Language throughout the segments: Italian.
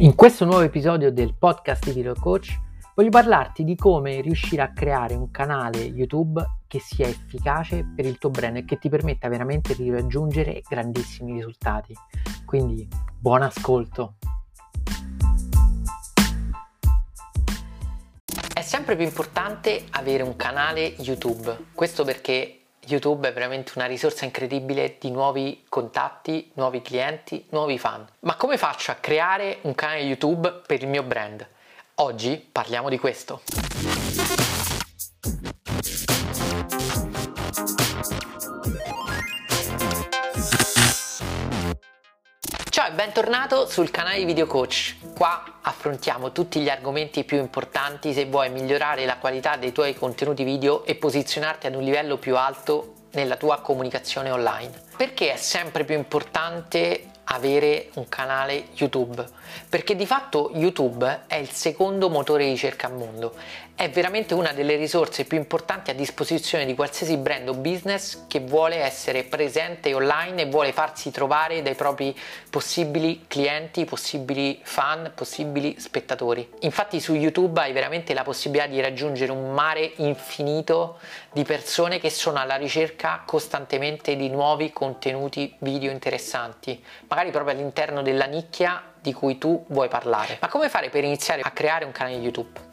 In questo nuovo episodio del podcast di Video Coach voglio parlarti di come riuscire a creare un canale YouTube che sia efficace per il tuo brand e che ti permetta veramente di raggiungere grandissimi risultati. Quindi buon ascolto! È sempre più importante avere un canale YouTube, questo perché YouTube è veramente una risorsa incredibile di nuovi contatti, nuovi clienti, nuovi fan. Ma come faccio a creare un canale YouTube per il mio brand? Oggi parliamo di questo. Ciao e bentornato sul canale Video Coach. Qua affrontiamo tutti gli argomenti più importanti se vuoi migliorare la qualità dei tuoi contenuti video e posizionarti ad un livello più alto nella tua comunicazione online. Perché è sempre più importante avere un canale YouTube, perché di fatto YouTube è il secondo motore di ricerca al mondo, è veramente una delle risorse più importanti a disposizione di qualsiasi brand o business che vuole essere presente online e vuole farsi trovare dai propri possibili clienti, possibili fan, possibili spettatori. Infatti su YouTube hai veramente la possibilità di raggiungere un mare infinito di persone che sono alla ricerca costantemente di nuovi contenuti video interessanti, magari proprio all'interno della nicchia di cui tu vuoi parlare. Ma come fare per iniziare a creare un canale YouTube?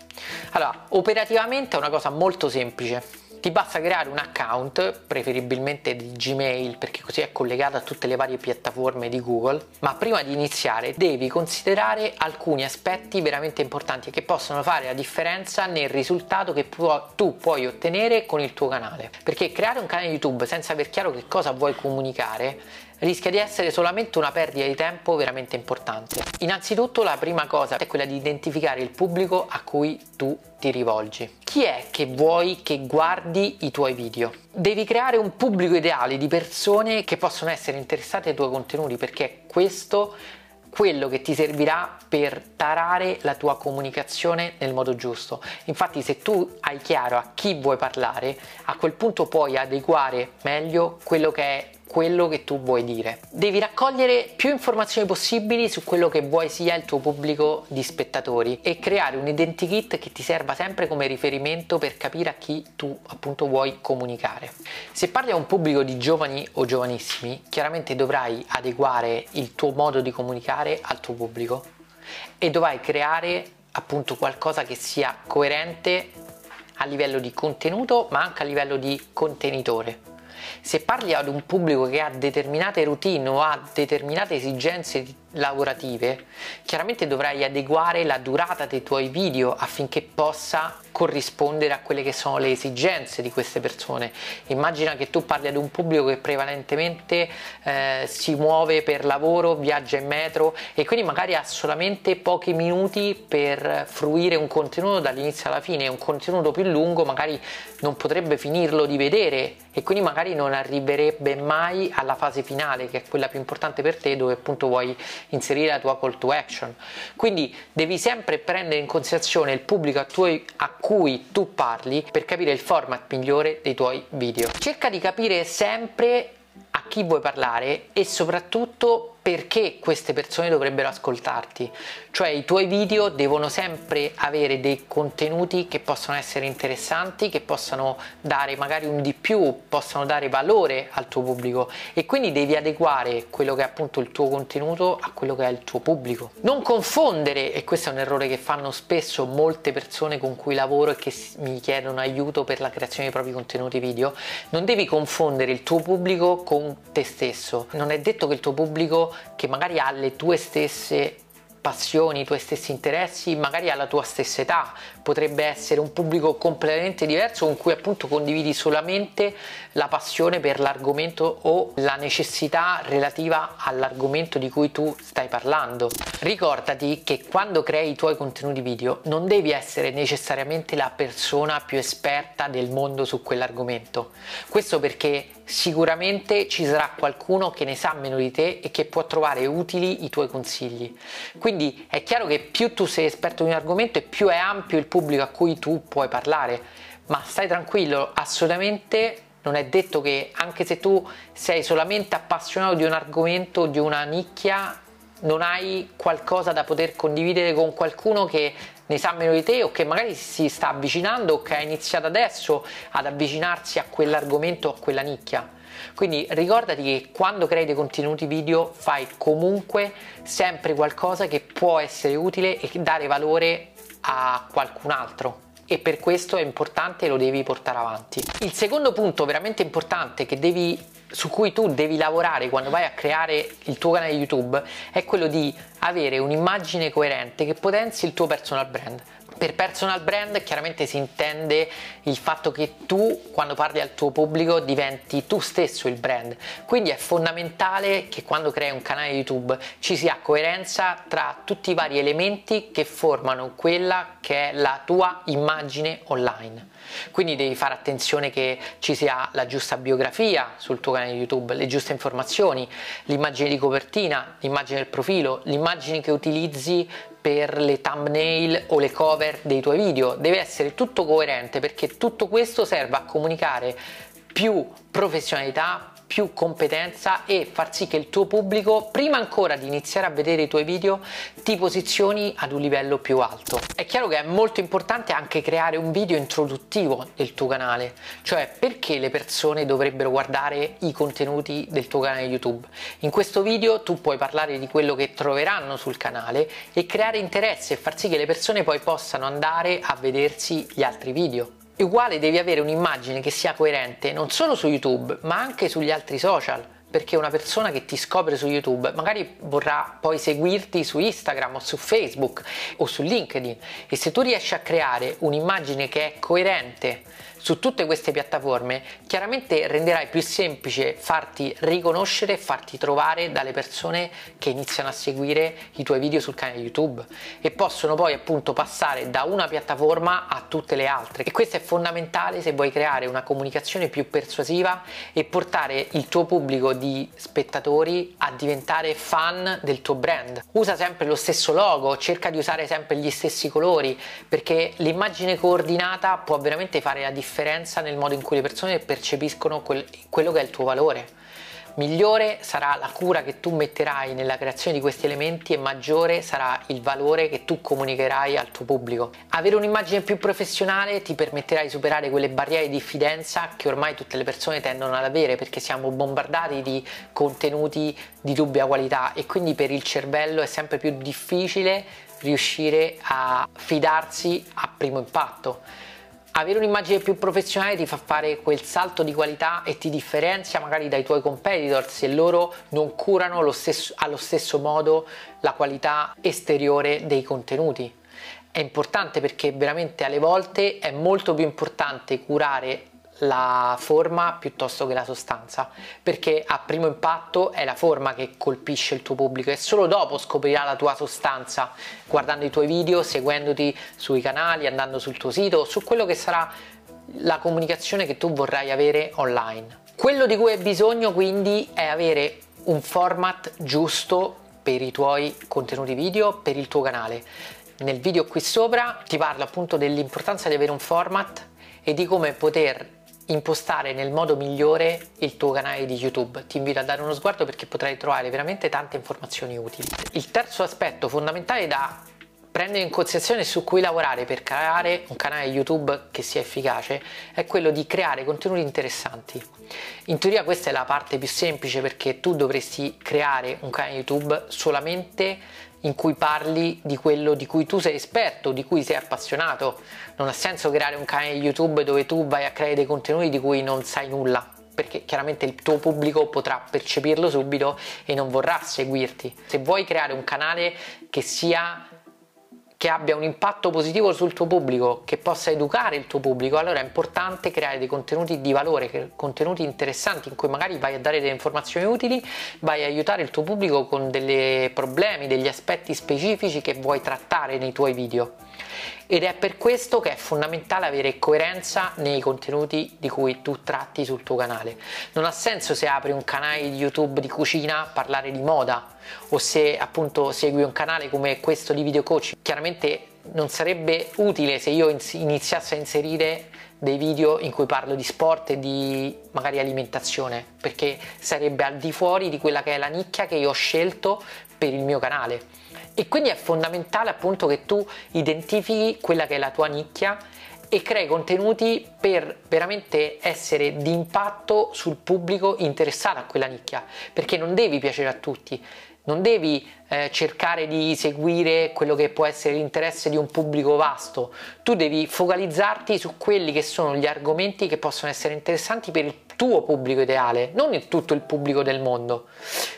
Allora, operativamente è una cosa molto semplice. Ti basta creare un account, preferibilmente di Gmail, perché così è collegato a tutte le varie piattaforme di Google, ma prima di iniziare devi considerare alcuni aspetti veramente importanti che possono fare la differenza nel risultato che tu puoi ottenere con il tuo canale. Perché creare un canale YouTube senza aver chiaro che cosa vuoi comunicare rischia di essere solamente una perdita di tempo veramente importante. Innanzitutto la prima cosa è quella di identificare il pubblico a cui tu ti rivolgi. Chi è che vuoi che guardi i tuoi video? Devi creare un pubblico ideale di persone che possono essere interessate ai tuoi contenuti perché questo quello che ti servirà per tarare la tua comunicazione nel modo giusto. Infatti se tu hai chiaro a chi vuoi parlare, a quel punto puoi adeguare meglio quello che è quello che tu vuoi dire. Devi raccogliere più informazioni possibili su quello che vuoi sia il tuo pubblico di spettatori e creare un identikit che ti serva sempre come riferimento per capire a chi tu appunto vuoi comunicare. Se parli a un pubblico di giovani o giovanissimi, chiaramente dovrai adeguare il tuo modo di comunicare al tuo pubblico e dovrai creare appunto qualcosa che sia coerente a livello di contenuto ma anche a livello di contenitore se parli ad un pubblico che ha determinate routine o ha determinate esigenze lavorative, chiaramente dovrai adeguare la durata dei tuoi video affinché possa corrispondere a quelle che sono le esigenze di queste persone. Immagina che tu parli ad un pubblico che prevalentemente eh, si muove per lavoro, viaggia in metro e quindi magari ha solamente pochi minuti per fruire un contenuto dall'inizio alla fine, un contenuto più lungo magari non potrebbe finirlo di vedere e quindi magari non arriverebbe mai alla fase finale che è quella più importante per te dove appunto vuoi inserire la tua call to action. Quindi devi sempre prendere in considerazione il pubblico a, tuoi, a cui tu parli per capire il format migliore dei tuoi video. Cerca di capire sempre a chi vuoi parlare e soprattutto perché queste persone dovrebbero ascoltarti. Cioè i tuoi video devono sempre avere dei contenuti che possono essere interessanti, che possano dare magari un di più, possano dare valore al tuo pubblico e quindi devi adeguare quello che è appunto il tuo contenuto a quello che è il tuo pubblico. Non confondere, e questo è un errore che fanno spesso molte persone con cui lavoro e che mi chiedono aiuto per la creazione dei propri contenuti video, non devi confondere il tuo pubblico con te stesso. Non è detto che il tuo pubblico che magari ha le tue stesse passioni, i tuoi stessi interessi, magari alla tua stessa età, potrebbe essere un pubblico completamente diverso con cui appunto condividi solamente la passione per l'argomento o la necessità relativa all'argomento di cui tu stai parlando. Ricordati che quando crei i tuoi contenuti video non devi essere necessariamente la persona più esperta del mondo su quell'argomento. Questo perché sicuramente ci sarà qualcuno che ne sa meno di te e che può trovare utili i tuoi consigli. Quindi è chiaro che più tu sei esperto di un argomento e più è ampio il pubblico a cui tu puoi parlare, ma stai tranquillo, assolutamente non è detto che anche se tu sei solamente appassionato di un argomento, di una nicchia, non hai qualcosa da poter condividere con qualcuno che ne sa meno di te o che magari si sta avvicinando o che ha iniziato adesso ad avvicinarsi a quell'argomento o a quella nicchia. Quindi ricordati che quando crei dei contenuti video fai comunque sempre qualcosa che può essere utile e dare valore a qualcun altro e per questo è importante e lo devi portare avanti. Il secondo punto veramente importante devi, su cui tu devi lavorare quando vai a creare il tuo canale YouTube è quello di avere un'immagine coerente che potenzi il tuo personal brand. Per personal brand chiaramente si intende il fatto che tu quando parli al tuo pubblico diventi tu stesso il brand, quindi è fondamentale che quando crei un canale YouTube ci sia coerenza tra tutti i vari elementi che formano quella che è la tua immagine online. Quindi devi fare attenzione che ci sia la giusta biografia sul tuo canale YouTube, le giuste informazioni, l'immagine di copertina, l'immagine del profilo, l'immagine che utilizzi per le thumbnail o le cover dei tuoi video. Deve essere tutto coerente perché tutto questo serve a comunicare più professionalità, più competenza e far sì che il tuo pubblico, prima ancora di iniziare a vedere i tuoi video, ti posizioni ad un livello più alto. È chiaro che è molto importante anche creare un video introduttivo del tuo canale, cioè perché le persone dovrebbero guardare i contenuti del tuo canale YouTube. In questo video tu puoi parlare di quello che troveranno sul canale e creare interesse e far sì che le persone poi possano andare a vedersi gli altri video uguale devi avere un'immagine che sia coerente non solo su YouTube ma anche sugli altri social perché una persona che ti scopre su YouTube magari vorrà poi seguirti su Instagram o su Facebook o su LinkedIn. E se tu riesci a creare un'immagine che è coerente su tutte queste piattaforme, chiaramente renderai più semplice farti riconoscere e farti trovare dalle persone che iniziano a seguire i tuoi video sul canale YouTube e possono poi appunto passare da una piattaforma a tutte le altre e questo è fondamentale se vuoi creare una comunicazione più persuasiva e portare il tuo pubblico di spettatori a diventare fan del tuo brand. Usa sempre lo stesso logo, cerca di usare sempre gli stessi colori perché l'immagine coordinata può veramente fare la differenza nel modo in cui le persone percepiscono quel, quello che è il tuo valore migliore sarà la cura che tu metterai nella creazione di questi elementi e maggiore sarà il valore che tu comunicherai al tuo pubblico. Avere un'immagine più professionale ti permetterà di superare quelle barriere di diffidenza che ormai tutte le persone tendono ad avere perché siamo bombardati di contenuti di dubbia qualità e quindi per il cervello è sempre più difficile riuscire a fidarsi a primo impatto avere un'immagine più professionale ti fa fare quel salto di qualità e ti differenzia magari dai tuoi competitor se loro non curano stesso, allo stesso modo la qualità esteriore dei contenuti. È importante perché veramente alle volte è molto più importante curare la forma piuttosto che la sostanza perché a primo impatto è la forma che colpisce il tuo pubblico e solo dopo scoprirà la tua sostanza guardando i tuoi video, seguendoti sui canali, andando sul tuo sito, su quello che sarà la comunicazione che tu vorrai avere online. Quello di cui hai bisogno quindi è avere un format giusto per i tuoi contenuti video, per il tuo canale. Nel video qui sopra ti parlo appunto dell'importanza di avere un format e di come poter impostare nel modo migliore il tuo canale di YouTube. Ti invito a dare uno sguardo perché potrai trovare veramente tante informazioni utili. Il terzo aspetto fondamentale da prendere in considerazione su cui lavorare per creare un canale YouTube che sia efficace è quello di creare contenuti interessanti. In teoria questa è la parte più semplice perché tu dovresti creare un canale YouTube solamente in cui parli di quello di cui tu sei esperto, di cui sei appassionato. Non ha senso creare un canale YouTube dove tu vai a creare dei contenuti di cui non sai nulla perché chiaramente il tuo pubblico potrà percepirlo subito e non vorrà seguirti. Se vuoi creare un canale che sia che abbia un impatto positivo sul tuo pubblico, che possa educare il tuo pubblico, allora è importante creare dei contenuti di valore, contenuti interessanti in cui magari vai a dare delle informazioni utili, vai a aiutare il tuo pubblico con dei problemi, degli aspetti specifici che vuoi trattare nei tuoi video ed è per questo che è fondamentale avere coerenza nei contenuti di cui tu tratti sul tuo canale. Non ha senso se apri un canale di YouTube di cucina parlare di moda o se appunto segui un canale come questo di video coach. Chiaramente non sarebbe utile se io iniziassi a inserire dei video in cui parlo di sport e di magari alimentazione, perché sarebbe al di fuori di quella che è la nicchia che io ho scelto per il mio canale. E quindi è fondamentale appunto che tu identifichi quella che è la tua nicchia e crei contenuti per veramente essere di impatto sul pubblico interessato a quella nicchia, perché non devi piacere a tutti, non devi eh, cercare di seguire quello che può essere l'interesse di un pubblico vasto, tu devi focalizzarti su quelli che sono gli argomenti che possono essere interessanti per il tuo pubblico ideale, non in tutto il pubblico del mondo.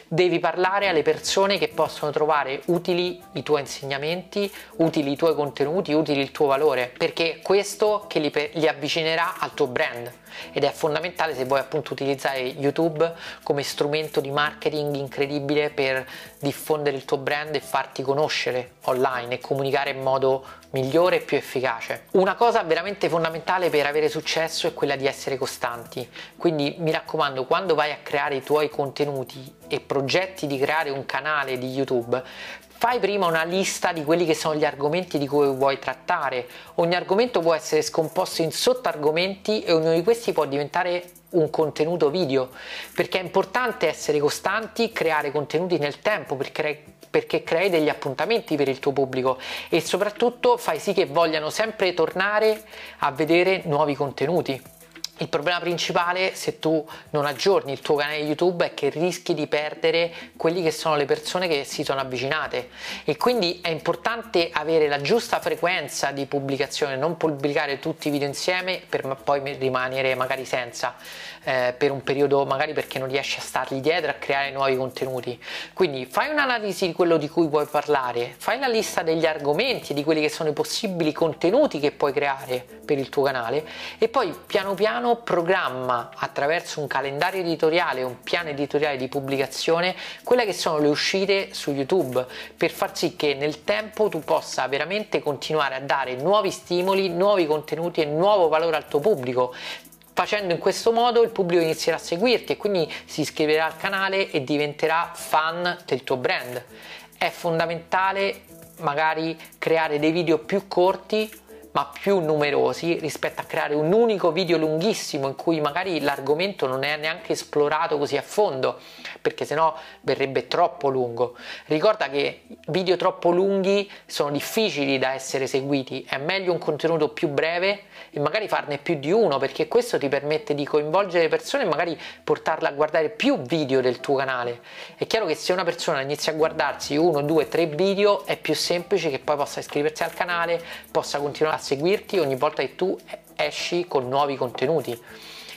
Devi parlare alle persone che possono trovare utili i tuoi insegnamenti, utili i tuoi contenuti, utili il tuo valore, perché è questo che li, li avvicinerà al tuo brand ed è fondamentale se vuoi appunto utilizzare YouTube come strumento di marketing incredibile per diffondere il tuo brand e farti conoscere online e comunicare in modo migliore e più efficace. Una cosa veramente fondamentale per avere successo è quella di essere costanti, quindi mi raccomando quando vai a creare i tuoi contenuti e progetti di creare un canale di YouTube, fai prima una lista di quelli che sono gli argomenti di cui vuoi trattare. Ogni argomento può essere scomposto in sottoargomenti e ognuno di questi può diventare un contenuto video, perché è importante essere costanti, creare contenuti nel tempo perché, perché crei degli appuntamenti per il tuo pubblico e soprattutto fai sì che vogliano sempre tornare a vedere nuovi contenuti. Il problema principale se tu non aggiorni il tuo canale YouTube è che rischi di perdere quelli che sono le persone che si sono avvicinate. E quindi è importante avere la giusta frequenza di pubblicazione, non pubblicare tutti i video insieme per poi rimanere magari senza eh, per un periodo magari perché non riesci a stargli dietro a creare nuovi contenuti. Quindi fai un'analisi di quello di cui vuoi parlare, fai la lista degli argomenti, di quelli che sono i possibili contenuti che puoi creare per il tuo canale e poi piano piano programma attraverso un calendario editoriale, un piano editoriale di pubblicazione, quelle che sono le uscite su YouTube per far sì che nel tempo tu possa veramente continuare a dare nuovi stimoli, nuovi contenuti e nuovo valore al tuo pubblico facendo in questo modo il pubblico inizierà a seguirti e quindi si iscriverà al canale e diventerà fan del tuo brand. È fondamentale magari creare dei video più corti ma più numerosi rispetto a creare un unico video lunghissimo in cui magari l'argomento non è neanche esplorato così a fondo perché sennò verrebbe troppo lungo. Ricorda che video troppo lunghi sono difficili da essere seguiti, è meglio un contenuto più breve e magari farne più di uno perché questo ti permette di coinvolgere le persone e magari portarle a guardare più video del tuo canale. È chiaro che se una persona inizia a guardarsi uno, due, tre video è più semplice che poi possa iscriversi al canale, possa continuare a seguirti ogni volta che tu esci con nuovi contenuti.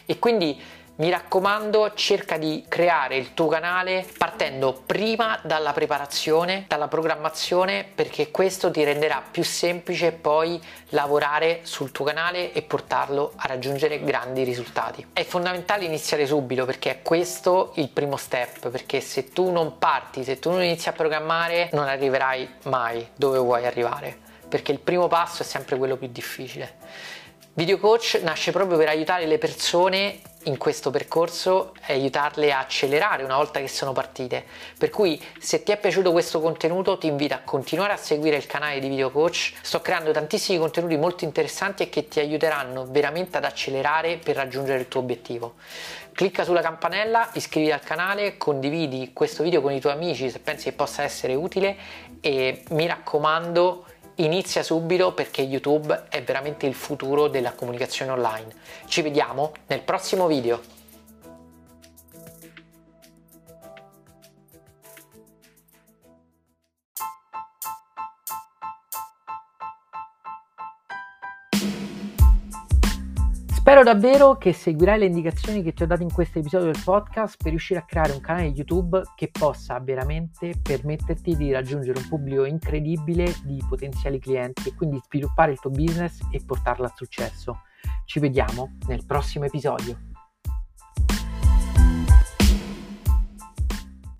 E quindi mi raccomando cerca di creare il tuo canale partendo prima dalla preparazione, dalla programmazione perché questo ti renderà più semplice poi lavorare sul tuo canale e portarlo a raggiungere grandi risultati. È fondamentale iniziare subito perché è questo il primo step perché se tu non parti, se tu non inizi a programmare non arriverai mai dove vuoi arrivare perché il primo passo è sempre quello più difficile. Video Coach nasce proprio per aiutare le persone in questo percorso e aiutarle a accelerare una volta che sono partite. Per cui se ti è piaciuto questo contenuto ti invito a continuare a seguire il canale di Video Coach. Sto creando tantissimi contenuti molto interessanti e che ti aiuteranno veramente ad accelerare per raggiungere il tuo obiettivo. Clicca sulla campanella, iscriviti al canale, condividi questo video con i tuoi amici se pensi che possa essere utile e mi raccomando inizia subito perché YouTube è veramente il futuro della comunicazione online. Ci vediamo nel prossimo video. Spero davvero che seguirai le indicazioni che ti ho dato in questo episodio del podcast per riuscire a creare un canale YouTube che possa veramente permetterti di raggiungere un pubblico incredibile di potenziali clienti e quindi sviluppare il tuo business e portarlo a successo. Ci vediamo nel prossimo episodio.